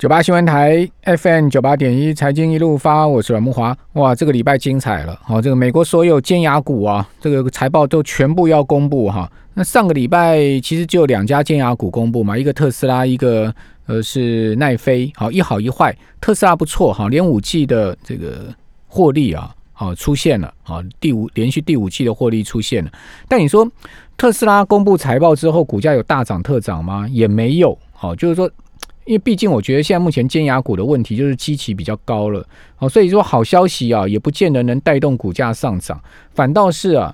九八新闻台 FM 九八点一财经一路发，我是阮木华。哇，这个礼拜精彩了！好，这个美国所有尖牙股啊，这个财报都全部要公布哈。那上个礼拜其实就两家尖牙股公布嘛，一个特斯拉，一个呃是奈飞。好，一好一坏，特斯拉不错哈，连五 G 的这个获利啊，好出现了啊，第五连续第五季的获利出现了。但你说特斯拉公布财报之后，股价有大涨特涨吗？也没有。好，就是说。因为毕竟，我觉得现在目前尖牙股的问题就是基期比较高了，好，所以说好消息啊，也不见得能带动股价上涨，反倒是啊，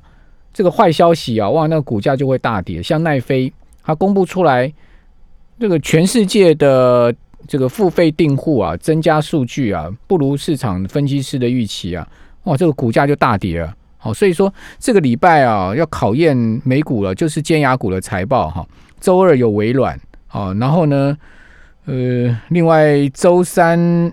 这个坏消息啊，哇，那个股价就会大跌。像奈飞，它公布出来这个全世界的这个付费订户啊，增加数据啊，不如市场分析师的预期啊，哇，这个股价就大跌了。好，所以说这个礼拜啊，要考验美股了，就是尖牙股的财报哈。周二有微软，好，然后呢？呃，另外周三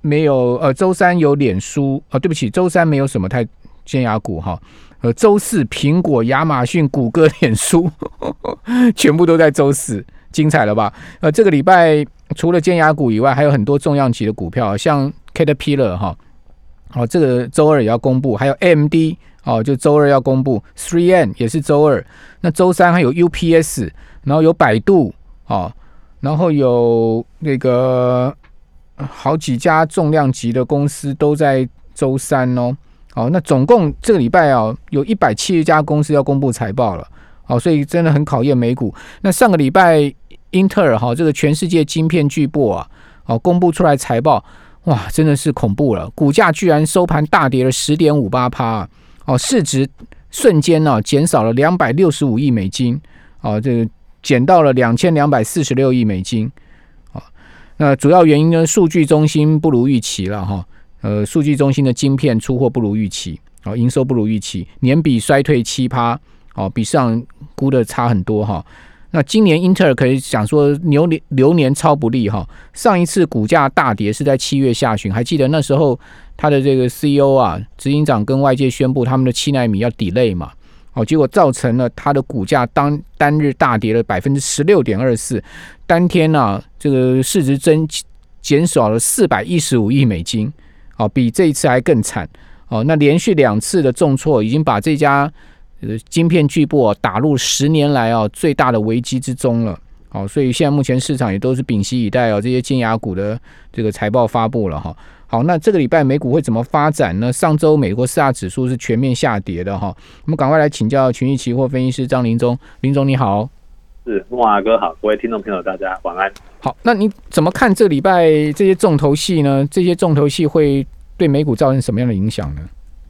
没有，呃，周三有脸书啊，对不起，周三没有什么太尖牙股哈。呃，周四苹果、亚马逊、谷歌、脸书 全部都在周四，精彩了吧？呃，这个礼拜除了尖牙股以外，还有很多重量级的股票，像 Caterpillar 哈，好，这个周二也要公布，还有 AMD 哦，就周二要公布，Three N 也是周二。那周三还有 UPS，然后有百度哦。然后有那个好几家重量级的公司都在周三哦，好，那总共这个礼拜啊，有一百七十家公司要公布财报了，好，所以真的很考验美股。那上个礼拜英特尔哈，这个全世界晶片巨擘啊，哦，公布出来财报，哇，真的是恐怖了，股价居然收盘大跌了十点五八趴，哦，市值瞬间呢减少了两百六十五亿美金，哦，这个。减到了两千两百四十六亿美金，啊，那主要原因呢？数据中心不如预期了哈，呃，数据中心的晶片出货不如预期，哦，营收不如预期，年比衰退七趴，哦，比上估的差很多哈。那今年英特尔可以讲说牛年流年超不利哈，上一次股价大跌是在七月下旬，还记得那时候他的这个 CEO 啊，执行长跟外界宣布他们的七纳米要 delay 嘛。哦，结果造成了它的股价当单日大跌了百分之十六点二四，当天呢，这个市值增减少了四百一十五亿美金，哦，比这一次还更惨。哦，那连续两次的重挫，已经把这家呃晶片巨擘打入十年来啊最大的危机之中了。哦，所以现在目前市场也都是屏息以待哦，这些尖牙股的这个财报发布了哈。好，那这个礼拜美股会怎么发展呢？上周美国四大指数是全面下跌的哈。我们赶快来请教群益期货分析师张林忠，林总你好，是木华哥好，各位听众朋友大家晚安。好，那你怎么看这个礼拜这些重头戏呢？这些重头戏会对美股造成什么样的影响呢？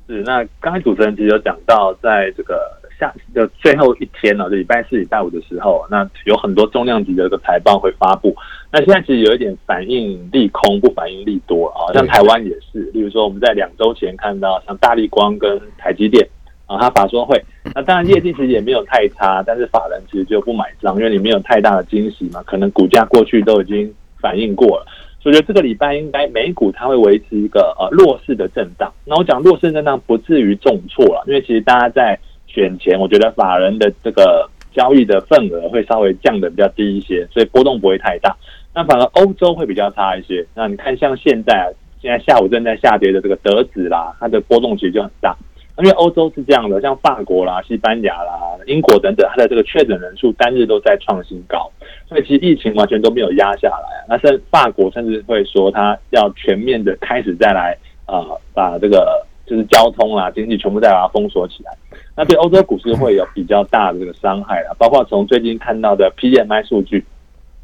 是，那刚才主持人其实有讲到，在这个。下的最后一天呢，就礼拜四、礼拜五的时候，那有很多重量级的一个财报会发布。那现在其实有一点反应利空，不反应利多啊。像台湾也是，例如说我们在两周前看到像大力光跟台积电啊，它法说会，那当然业绩其实也没有太差，但是法人其实就不买账，因为你没有太大的惊喜嘛，可能股价过去都已经反应过了。所以觉得这个礼拜应该美股它会维持一个呃弱势的震荡。那我讲弱势震荡不至于重挫了，因为其实大家在。选前，我觉得法人的这个交易的份额会稍微降的比较低一些，所以波动不会太大。那反而欧洲会比较差一些。那你看，像现在现在下午正在下跌的这个德指啦，它的波动其实就很大。因为欧洲是这样的，像法国啦、西班牙啦、英国等等，它的这个确诊人数单日都在创新高，所以其实疫情完全都没有压下来。那甚法国甚至会说，它要全面的开始再来啊，把这个就是交通啦、经济全部再把它封锁起来。那对欧洲股市会有比较大的这个伤害啊，包括从最近看到的 PMI 数据，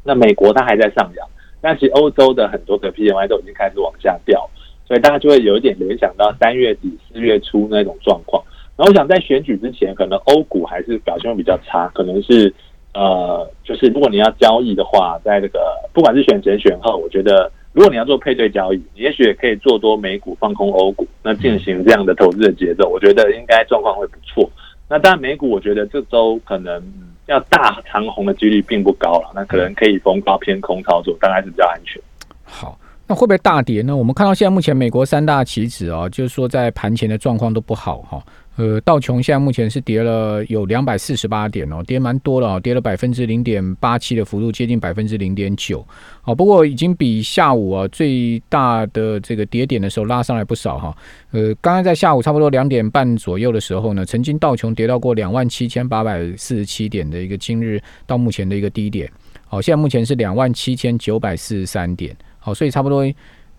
那美国它还在上扬，但其实欧洲的很多的 PMI 都已经开始往下掉，所以大家就会有一点联想到三月底四月初那种状况。然后我想在选举之前，可能欧股还是表现会比较差，可能是呃，就是如果你要交易的话，在这个不管是选前选后，我觉得。如果你要做配对交易，你也许也可以做多美股放空欧股，那进行这样的投资的节奏，我觉得应该状况会不错。那当然美股，我觉得这周可能要大长红的几率并不高了，那可能可以逢高偏空操作，当然是比较安全。好，那会不会大跌呢？我们看到现在目前美国三大棋子哦，就是说在盘前的状况都不好哈。呃，道琼现在目前是跌了有两百四十八点哦，跌蛮多了哦，跌了百分之零点八七的幅度，接近百分之零点九。好，不过已经比下午啊最大的这个跌点的时候拉上来不少哈。呃，刚刚在下午差不多两点半左右的时候呢，曾经道琼跌到过两万七千八百四十七点的一个今日到目前的一个低点。好，现在目前是两万七千九百四十三点。好，所以差不多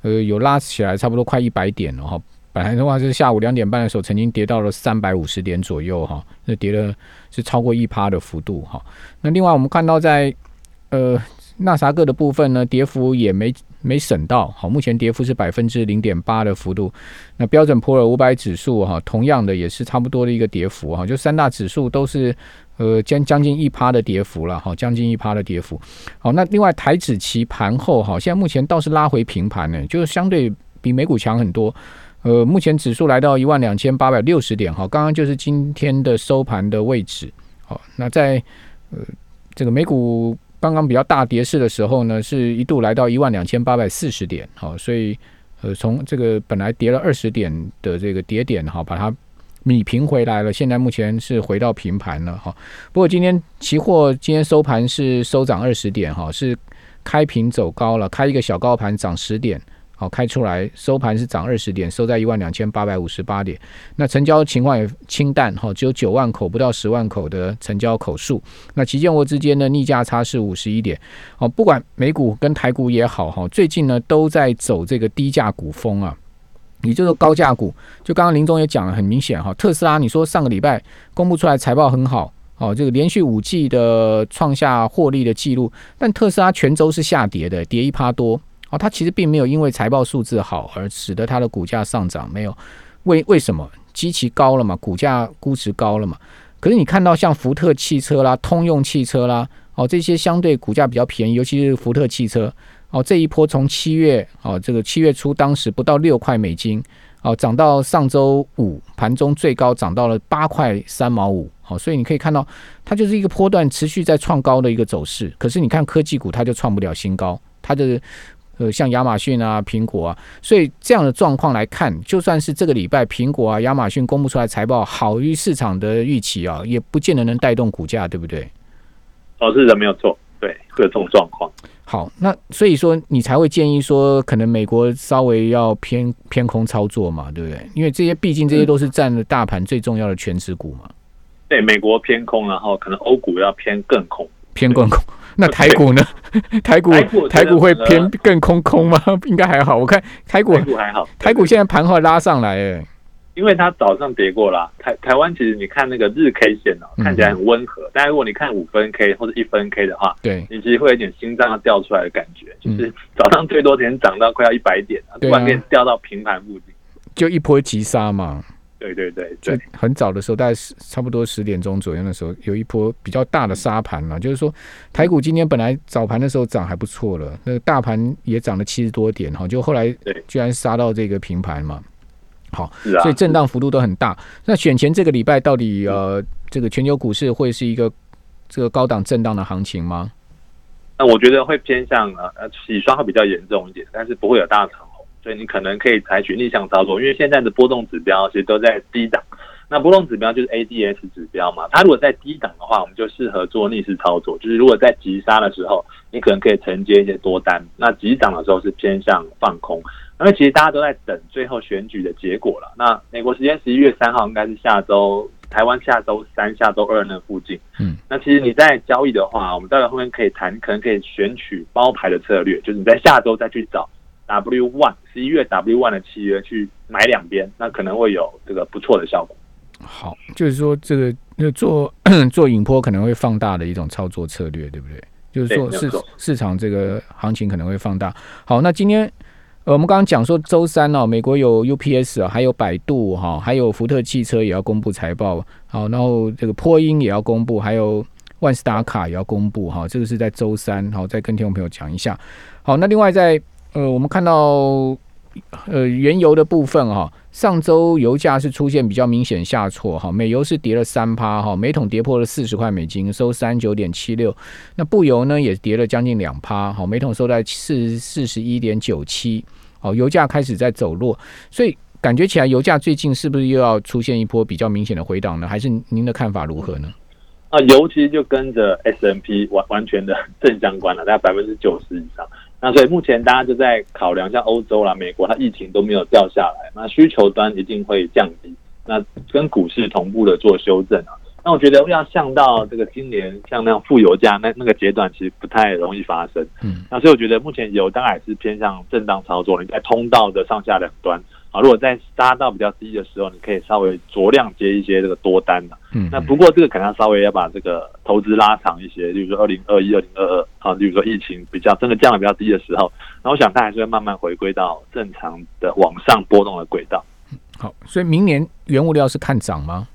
呃有拉起来，差不多快一百点了哈。本来的话是下午两点半的时候，曾经跌到了三百五十点左右哈，那跌了是超过一趴的幅度哈。那另外我们看到在呃纳啥个的部分呢，跌幅也没没省到，好，目前跌幅是百分之零点八的幅度。那标准普尔五百指数哈，同样的也是差不多的一个跌幅哈，就三大指数都是呃将将近一趴的跌幅了哈，将近一趴的跌幅。好，那另外台指期盘后哈，现在目前倒是拉回平盘呢，就是相对比美股强很多。呃，目前指数来到一万两千八百六十点，哈，刚刚就是今天的收盘的位置，好，那在呃这个美股刚刚比较大跌势的时候呢，是一度来到一万两千八百四十点，好，所以呃从这个本来跌了二十点的这个跌点，哈，把它米平回来了，现在目前是回到平盘了，哈，不过今天期货今天收盘是收涨二十点，哈，是开平走高了，开一个小高盘涨十点。好，开出来收盘是涨二十点，收在一万两千八百五十八点。那成交情况也清淡，哈，只有九万口，不到十万口的成交口数。那期现货之间的逆价差是五十一点。好，不管美股跟台股也好，哈，最近呢都在走这个低价股风啊，也就是高价股。就刚刚林总也讲了，很明显哈，特斯拉，你说上个礼拜公布出来财报很好，哦，这个连续五季的创下获利的记录，但特斯拉全周是下跌的，跌一趴多。哦，它其实并没有因为财报数字好而使得它的股价上涨，没有为为什么？基期高了嘛，股价估值高了嘛。可是你看到像福特汽车啦、通用汽车啦，哦，这些相对股价比较便宜，尤其是福特汽车，哦，这一波从七月哦，这个七月初当时不到六块美金，哦，涨到上周五盘中最高涨到了八块三毛五，哦，所以你可以看到它就是一个波段持续在创高的一个走势。可是你看科技股，它就创不了新高，它的。呃，像亚马逊啊、苹果啊，所以这样的状况来看，就算是这个礼拜苹果啊、亚马逊公布出来财报好于市场的预期啊，也不见得能带动股价，对不对？哦，是的，没有错，对，会有这种状况。好，那所以说你才会建议说，可能美国稍微要偏偏空操作嘛，对不对？因为这些毕竟这些都是占了大盘最重要的全值股嘛。对，美国偏空，然后可能欧股要偏更空，偏更空。那 台股呢？台股台股会偏更空空吗？应该还好。我看台股还好，台股现在盘后拉上来，哎，因为它早上跌过了。台台湾其实你看那个日 K 线哦，看起来很温和，但如果你看五分 K 或者一分 K 的话，对，你其实会有点心脏要掉出来的感觉，就是早上最多天涨到快要一百点，突然间掉到平盘附近，就一波急杀嘛。对对对，就很早的时候，大概是差不多十点钟左右的时候，有一波比较大的杀盘了。就是说，台股今天本来早盘的时候涨还不错了，那个大盘也涨了七十多点哈，就后来居然杀到这个平盘嘛。好，所以震荡幅度都很大。那选前这个礼拜到底呃，这个全球股市会是一个这个高档震荡的行情吗？那我觉得会偏向呃呃洗刷会比较严重一点，但是不会有大涨。所以你可能可以采取逆向操作，因为现在的波动指标其实都在低档。那波动指标就是 ADS 指标嘛，它如果在低档的话，我们就适合做逆势操作。就是如果在急杀的时候，你可能可以承接一些多单；那急涨的时候是偏向放空。因为其实大家都在等最后选举的结果了。那美国时间十一月三号应该是下周，台湾下周三、下周二那附近。嗯，那其实你在交易的话，我们到了后面可以谈，可能可以选取包牌的策略，就是你在下周再去找。W one 十一月 W one 的契约去买两边，那可能会有这个不错的效果。好，就是说这个那做 做引坡可能会放大的一种操作策略，对不对？就是说市市场这个行情可能会放大。好，那今天呃我们刚刚讲说周三哦，美国有 UPS 啊，还有百度哈，还有福特汽车也要公布财报。好，然后这个波音也要公布，还有万斯达卡也要公布哈，这个是在周三。好，再跟听众朋友讲一下。好，那另外在呃，我们看到，呃，原油的部分哈，上周油价是出现比较明显下挫哈，美油是跌了三趴哈，每桶跌破了四十块美金，收三九点七六。那布油呢也跌了将近两趴，哈，每桶收在四四十一点九七，好，油价开始在走弱，所以。感觉起来油价最近是不是又要出现一波比较明显的回档呢？还是您的看法如何呢？啊，油其实就跟着 S M P 完完全的正相关了，大概百分之九十以上。那所以目前大家就在考量，像欧洲啦、美国，它疫情都没有掉下来，那需求端一定会降低，那跟股市同步的做修正啊。那我觉得要像到这个今年像那样负油价那那个阶段，其实不太容易发生。嗯，那所以我觉得目前油当然是偏向震荡操作，你在通道的上下两端啊，如果在杀到比较低的时候，你可以稍微酌量接一些这个多单的。嗯，那不过这个可能要稍微要把这个投资拉长一些，例如说二零二一、二零二二啊，例如说疫情比较真的降的比较低的时候，那我想它还是会慢慢回归到正常的往上波动的轨道。好，所以明年原物料是看涨吗？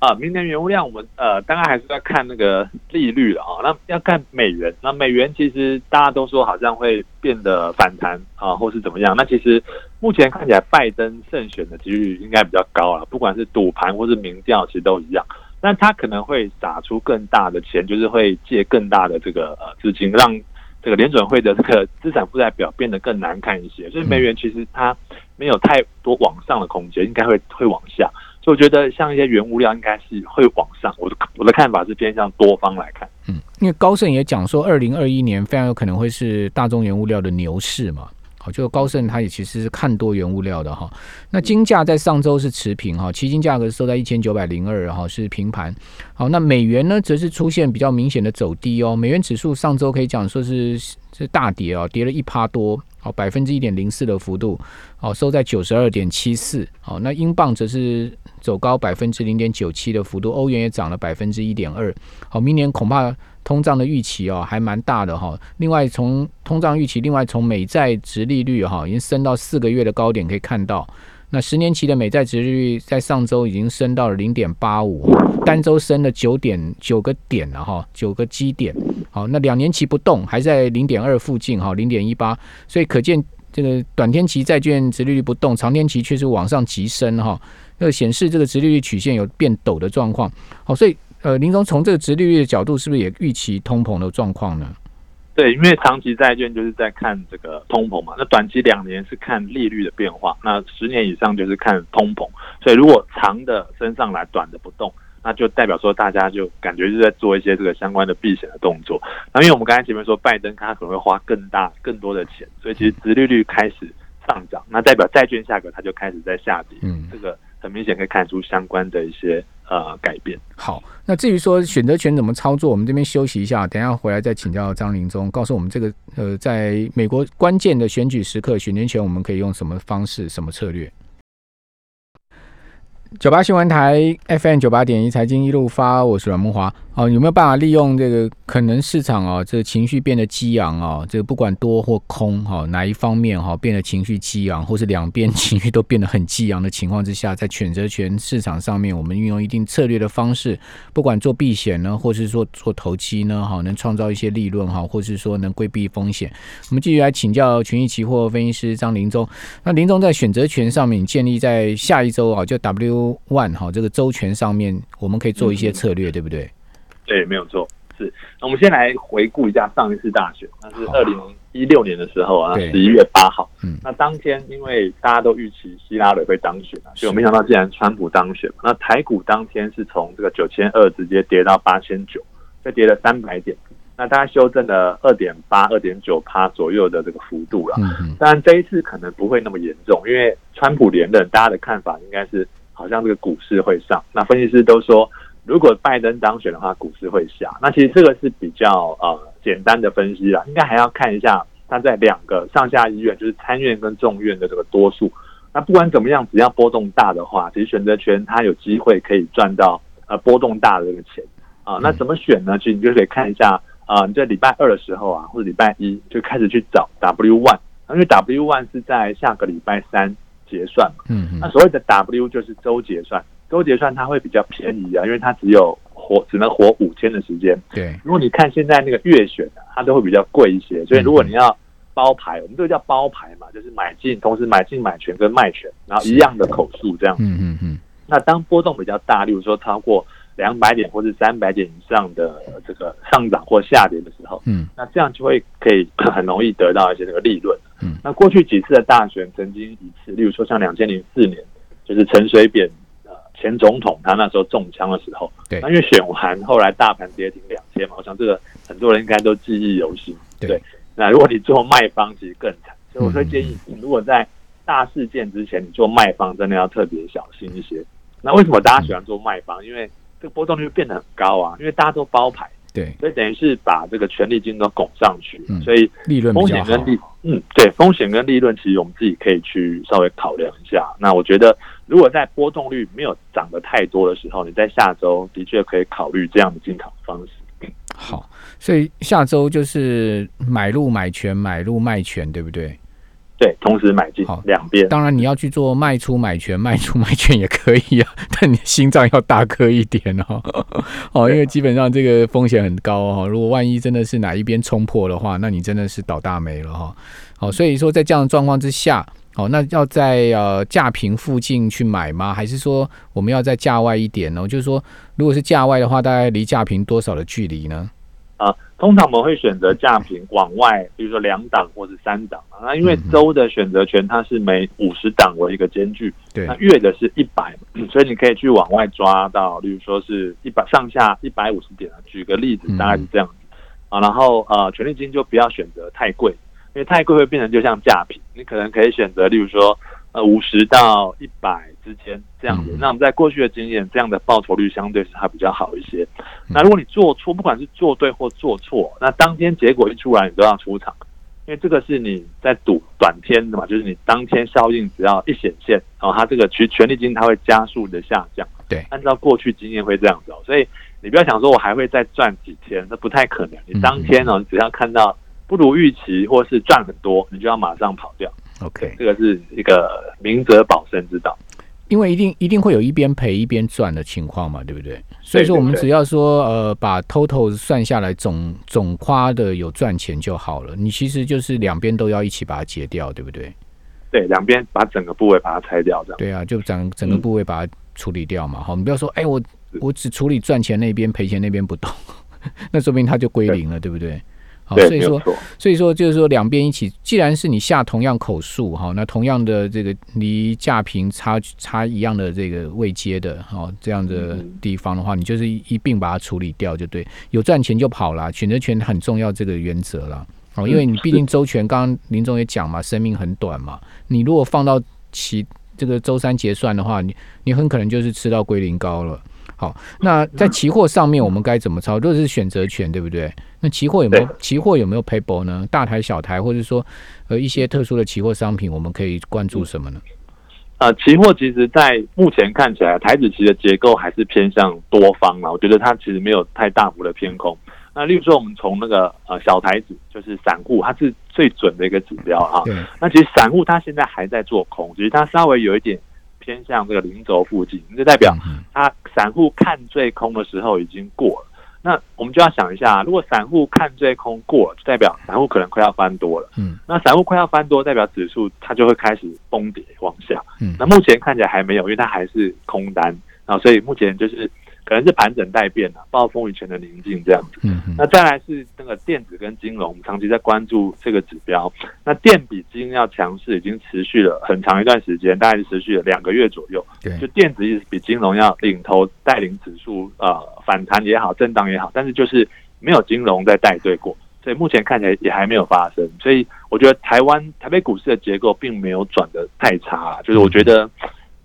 啊，明年原物料我们呃，当然还是要看那个利率了啊。那要看美元，那美元其实大家都说好像会变得反弹啊，或是怎么样。那其实目前看起来拜登胜选的几率应该比较高了，不管是赌盘或是民调，其实都一样。但他可能会撒出更大的钱，就是会借更大的这个呃资金，让这个联准会的这个资产负债表变得更难看一些。所以美元其实它没有太多往上的空间，应该会会往下。所以我觉得像一些原物料应该是会往上，我的我的看法是偏向多方来看。嗯，因为高盛也讲说，二零二一年非常有可能会是大宗原物料的牛市嘛。好，就高盛他也其实是看多原物料的哈。那金价在上周是持平哈，期金价格收在一千九百零二哈，是平盘。好，那美元呢，则是出现比较明显的走低哦。美元指数上周可以讲说是是大跌啊，跌了一趴多。好，百分之一点零四的幅度，好收在九十二点七四。好，那英镑则是走高百分之零点九七的幅度，欧元也涨了百分之一点二。好，明年恐怕通胀的预期哦还蛮大的哈。另外，从通胀预期，另外从美债值利率哈已经升到四个月的高点，可以看到。那十年期的美债值率在上周已经升到了零点八五，单周升了九点九个点了哈，九个基点。好，那两年期不动，还在零点二附近哈，零点一八。所以可见这个短天期债券值利率不动，长天期却是往上急升哈，那显示这个值利率曲线有变陡的状况。好，所以呃，林总从这个殖利率的角度，是不是也预期通膨的状况呢？对，因为长期债券就是在看这个通膨嘛，那短期两年是看利率的变化，那十年以上就是看通膨。所以如果长的升上来，短的不动，那就代表说大家就感觉是在做一些这个相关的避险的动作。那因为我们刚才前面说，拜登他可能会花更大、更多的钱，所以其实殖利率开始上涨，那代表债券价格它就开始在下跌。嗯，这个很明显可以看出相关的一些。呃，改变好。那至于说选择权怎么操作，我们这边休息一下，等下回来再请教张林忠，告诉我们这个呃，在美国关键的选举时刻，选年权我们可以用什么方式、什么策略。九八新闻台 FM 九八点一财经一路发，我是阮梦华。哦，有没有办法利用这个可能市场啊，这个情绪变得激昂啊，这个不管多或空哈，哪一方面哈变得情绪激昂，或是两边情绪都变得很激昂的情况之下，在选择权市场上面，我们运用一定策略的方式，不管做避险呢，或是说做投机呢，哈，能创造一些利润哈，或是说能规避风险。我们继续来请教群益期货分析师张林忠。那林忠在选择权上面建立在下一周啊，就 W。One 哈，这个周权上面我们可以做一些策略，对不对？对，没有错。是，那我们先来回顾一下上一次大选，那是二零一六年的时候啊，十一月八号。嗯，那当天因为大家都预期希拉里会当选啊，所以我没想到竟然川普当选。那台股当天是从这个九千二直接跌到八千九，再跌了三百点。那大概修正了二点八、二点九趴左右的这个幅度了。嗯当然这一次可能不会那么严重，因为川普连任，大家的看法应该是。好像这个股市会上，那分析师都说，如果拜登当选的话，股市会下。那其实这个是比较呃简单的分析啦，应该还要看一下他在两个上下医院，就是参院跟众院的这个多数。那不管怎么样，只要波动大的话，其实选择权它有机会可以赚到呃波动大的这个钱啊。那怎么选呢？其实你就可以看一下啊，你在礼拜二的时候啊，或者礼拜一就开始去找 W one，因为 W one 是在下个礼拜三。结算嘛，嗯嗯，那所谓的 W 就是周结算，周结算它会比较便宜啊，因为它只有活只能活五天的时间。对，如果你看现在那个月选的，它都会比较贵一些，所以如果你要包牌，我们这个叫包牌嘛，就是买进，同时买进买权跟卖权，然后一样的口数这样。嗯嗯嗯。那当波动比较大，例如说超过两百点或是三百点以上的这个上涨或下跌的时候，嗯，那这样就会可以很容易得到一些那个利润。嗯，那过去几次的大选，曾经一次，例如说像两千零四年，就是陈水扁呃前总统他那时候中枪的时候，对那因为选完后来大盘跌停两千嘛，我想这个很多人应该都记忆犹新。对，那如果你做卖方，其实更惨，所以我会建议嗯你如果在大事件之前你做卖方，真的要特别小心一些。那为什么大家喜欢做卖方？因为这个波动率变得很高啊，因为大家都包牌，对，所以等于是把这个权利金都拱上去，嗯所以利润风险跟利，嗯，对，风险跟利润，其实我们自己可以去稍微考量一下。那我觉得，如果在波动率没有涨得太多的时候，你在下周的确可以考虑这样的进场方式。好，所以下周就是买入买权，买入卖权，对不对？对，同时买进好两边。当然你要去做卖出买权，卖出买权也可以啊，但你心脏要大颗一点哦。哦，因为基本上这个风险很高哦。如果万一真的是哪一边冲破的话，那你真的是倒大霉了哈。好，所以说在这样的状况之下，哦，那要在呃价平附近去买吗？还是说我们要在价外一点呢？就是说，如果是价外的话，大概离价平多少的距离呢？啊，通常我们会选择价平往外，比如说两档或者三档啊。那因为周的选择权它是每五十档为一个间距，对那，月的是一百，所以你可以去往外抓到，例如说是一百上下一百五十点啊。举个例子，大概是这样子啊。然后呃，权利金就不要选择太贵，因为太贵会变成就像价平，你可能可以选择，例如说呃五十到一百之间这样子嗯。那我们在过去的经验，这样的报酬率相对是还比较好一些。那如果你做错，不管是做对或做错，那当天结果一出来，你都要出场，因为这个是你在赌短天的嘛，就是你当天效应只要一显现，然后它这个权权利金它会加速的下降。对按照过去经验会这样子哦，所以你不要想说我还会再赚几天，那不太可能。你当天哦，你只要看到不如预期或是赚很多，你就要马上跑掉。OK，这个是一个明哲保身之道。因为一定一定会有一边赔一边赚的情况嘛，对不对？所以说我们只要说呃把 total 算下来总总夸的有赚钱就好了，你其实就是两边都要一起把它结掉，对不对？对，两边把整个部位把它拆掉，这样。对啊，就整整个部位把它处理掉嘛。好，你不要说哎我我只处理赚钱那边，赔钱那边不动，那说明它就归零了，对不对？好，所以说。所以说就是说两边一起，既然是你下同样口述哈，那同样的这个离价平差差一样的这个位阶的哈这样的嗯地方的话，你就是一一并把它处理掉就对，有赚钱就跑啦，选择权很重要这个原则啦。哦，因为你毕竟周全，刚刚林总也讲嘛，生命很短嘛，你如果放到期这个周三结算的话，你你很可能就是吃到龟苓膏了。好，那在期货上面我们该怎么操？如果是选择权，对不对？那期货有没有期货有没有 paper 呢？大台、小台，或者说呃一些特殊的期货商品，我们可以关注什么呢？呃，期货其实，在目前看起来，台子期的结构还是偏向多方嘛。我觉得它其实没有太大幅的偏空。那例如说，我们从那个呃小台子，就是散户，它是最准的一个指标啊。那其实散户它现在还在做空，只是它稍微有一点偏向这个零轴附近，就代表嗯它散户看最空的时候已经过了。那我们就要想一下，如果散户看最空过了，就代表散户可能快要翻多了。嗯那散户快要翻多，代表指数它就会开始崩跌往下。嗯那目前看起来还没有，因为它还是空单啊，所以目前就是可能是盘整待变啊，暴风雨前的宁静这样子。那再来是那个电子跟金融，我们长期在关注这个指标。那电比金要强势，已经持续了很长一段时间，大概是持续了两个月左右。就对，电子一直比金融要领头带领指数呃反弹也好，震荡也好，但是就是没有金融在带队过，所以目前看起来也还没有发生。所以我觉得台湾台北股市的结构并没有转的太差，就是我觉得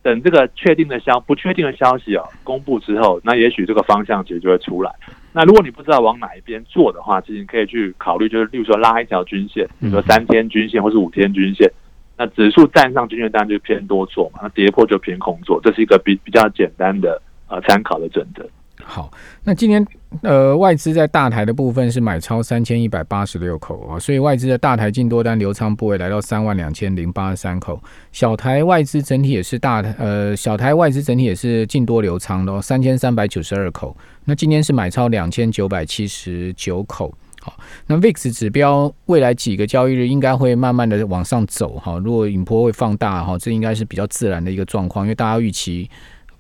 等这个确定的消不确定的消息哦公布之后，那也许这个方向其实就会出来。那如果你不知道往哪一边做的话，其实你可以去考虑，就是例如说拉一条均线，比如说三天均线或是五天均线。那指数站上均线当然就偏多做嘛，那跌破就偏空做，这是一个比比较简单的呃参考的准则。好，那今天呃外资在大台的部分是买超三千一百八十六口啊，所以外资的大台净多单流仓部位来到三万两千零八十三口，小台外资整体也是大呃小台外资整体也是净多流仓的，三千三百九十二口，那今天是买超两千九百七十九口。好，那 VIX 指标未来几个交易日应该会慢慢的往上走哈，如果引波会放大哈，这应该是比较自然的一个状况，因为大家预期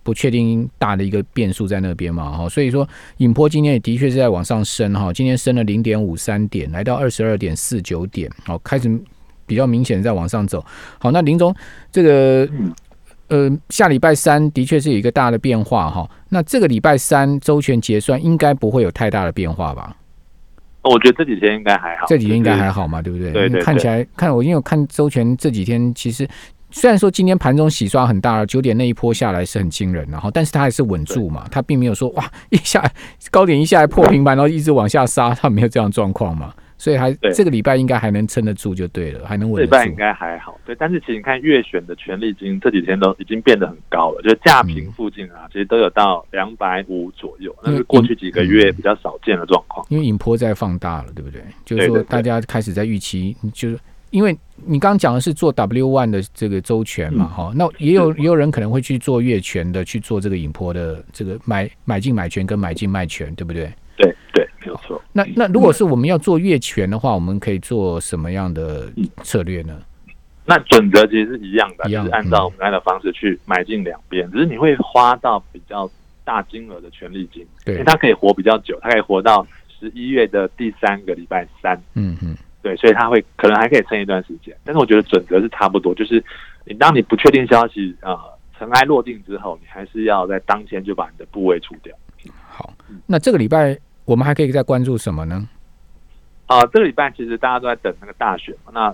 不确定大的一个变数在那边嘛，哈，所以说引坡今天也的确是在往上升哈，今天升了零点五三点，来到二十二点四九点，好，开始比较明显的在往上走。好，那林总这个呃下礼拜三的确是有一个大的变化哈，那这个礼拜三周全结算应该不会有太大的变化吧？我觉得这几天应该还好，这几天应该还好嘛，对不对？对对，看起来看我因为我看周全这几天其实。虽然说今天盘中洗刷很大了，九点那一波下来是很惊人，然后但是它还是稳住嘛，它并没有说哇一下高点一下来破平板，然后一直往下杀，它没有这样状况嘛，所以还这个礼拜应该还能撑得住就对了，还能稳。这礼拜应该还好，对，但是其实你看月选的权利金这几天都已经变得很高了，就是价平附近啊，其实都有到两百五左右，那是过去几个月比较少见的状况。因为引坡在放大了，对不对？就是说大家开始在预期，就是。因为你刚刚讲的是做 W one 的这个周全嘛，哈，那也有 也有人可能会去做月权的，去做这个引坡的这个买买进买权跟买进卖权，对不对？对对，没有错。那那如果是我们要做月权的话，我们可以做什么样的策略呢？那准则其实是一样的，就是按照我们刚才的方式去买进两边，只是你会花到比较大金额的权利金，对，它可以活比较久，它可以活到十一月的第三个礼拜三，嗯嗯。对，所以他会可能还可以撑一段时间，但是我觉得准则是差不多，就是你当你不确定消息啊尘埃落定之后，你还是要在当天就把你的部位除掉。好，那这个礼拜我们还可以再关注什么呢？啊，这个礼拜其实大家都在等那个大选嘛，那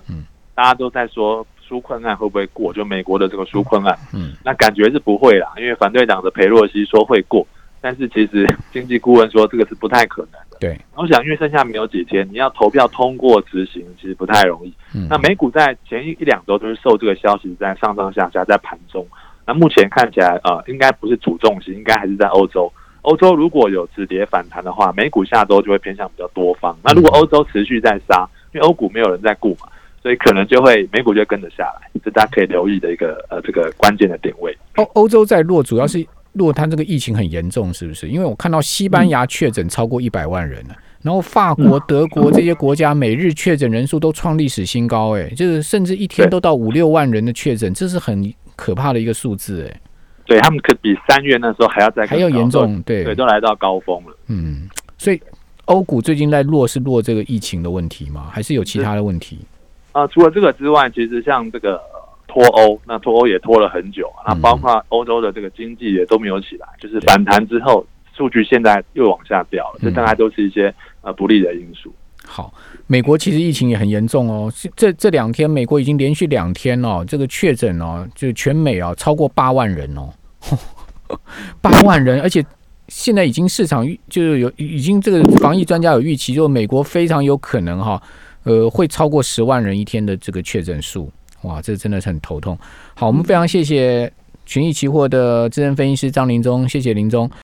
大家都在说纾困案会不会过？就美国的这个纾困案，嗯，那感觉是不会啦，因为反对党的裴洛西说会过。但是其实 经济顾问说这个是不太可能的。对，我想因为剩下没有几天，你要投票通过执行，其实不太容易。那美股在前一一两周都是受这个消息在上上下下在盘中。那目前看起来，呃，应该不是主重心，应该还是在欧洲。欧洲如果有止跌反弹的话，美股下周就会偏向比较多方。那如果欧洲持续在杀，因为欧股没有人在顾嘛，所以可能就会美股就跟着下来。这大家可以留意的一个呃这个关键的点位。欧欧洲在弱，主要是。如果它这个疫情很严重，是不是？因为我看到西班牙确诊超过一百万人了，然后法国、德国这些国家每日确诊人数都创历史新高，哎，就是甚至一天都到五六万人的确诊，这是很可怕的一个数字，哎。对他们可比三月那时候还要再还要严重，对对，都来到高峰了。嗯，所以欧股最近在落是落这个疫情的问题吗？还是有其他的问题？啊，除了这个之外，其实像这个。脱欧，那脱欧也拖了很久啊。那包括欧洲的这个经济也都没有起来，就是反弹之后，数据现在又往下掉了，这大概都是一些呃不利的因素。好，美国其实疫情也很严重哦。这这两天，美国已经连续两天哦，这个确诊哦，就全美啊超过八万人哦，八万人，而且现在已经市场预就是有已经这个防疫专家有预期，就美国非常有可能哈，呃，会超过十万人一天的这个确诊数。哇，这真的是很头痛。好，我们非常谢谢群益期货的资深分析师张林忠，谢谢林忠。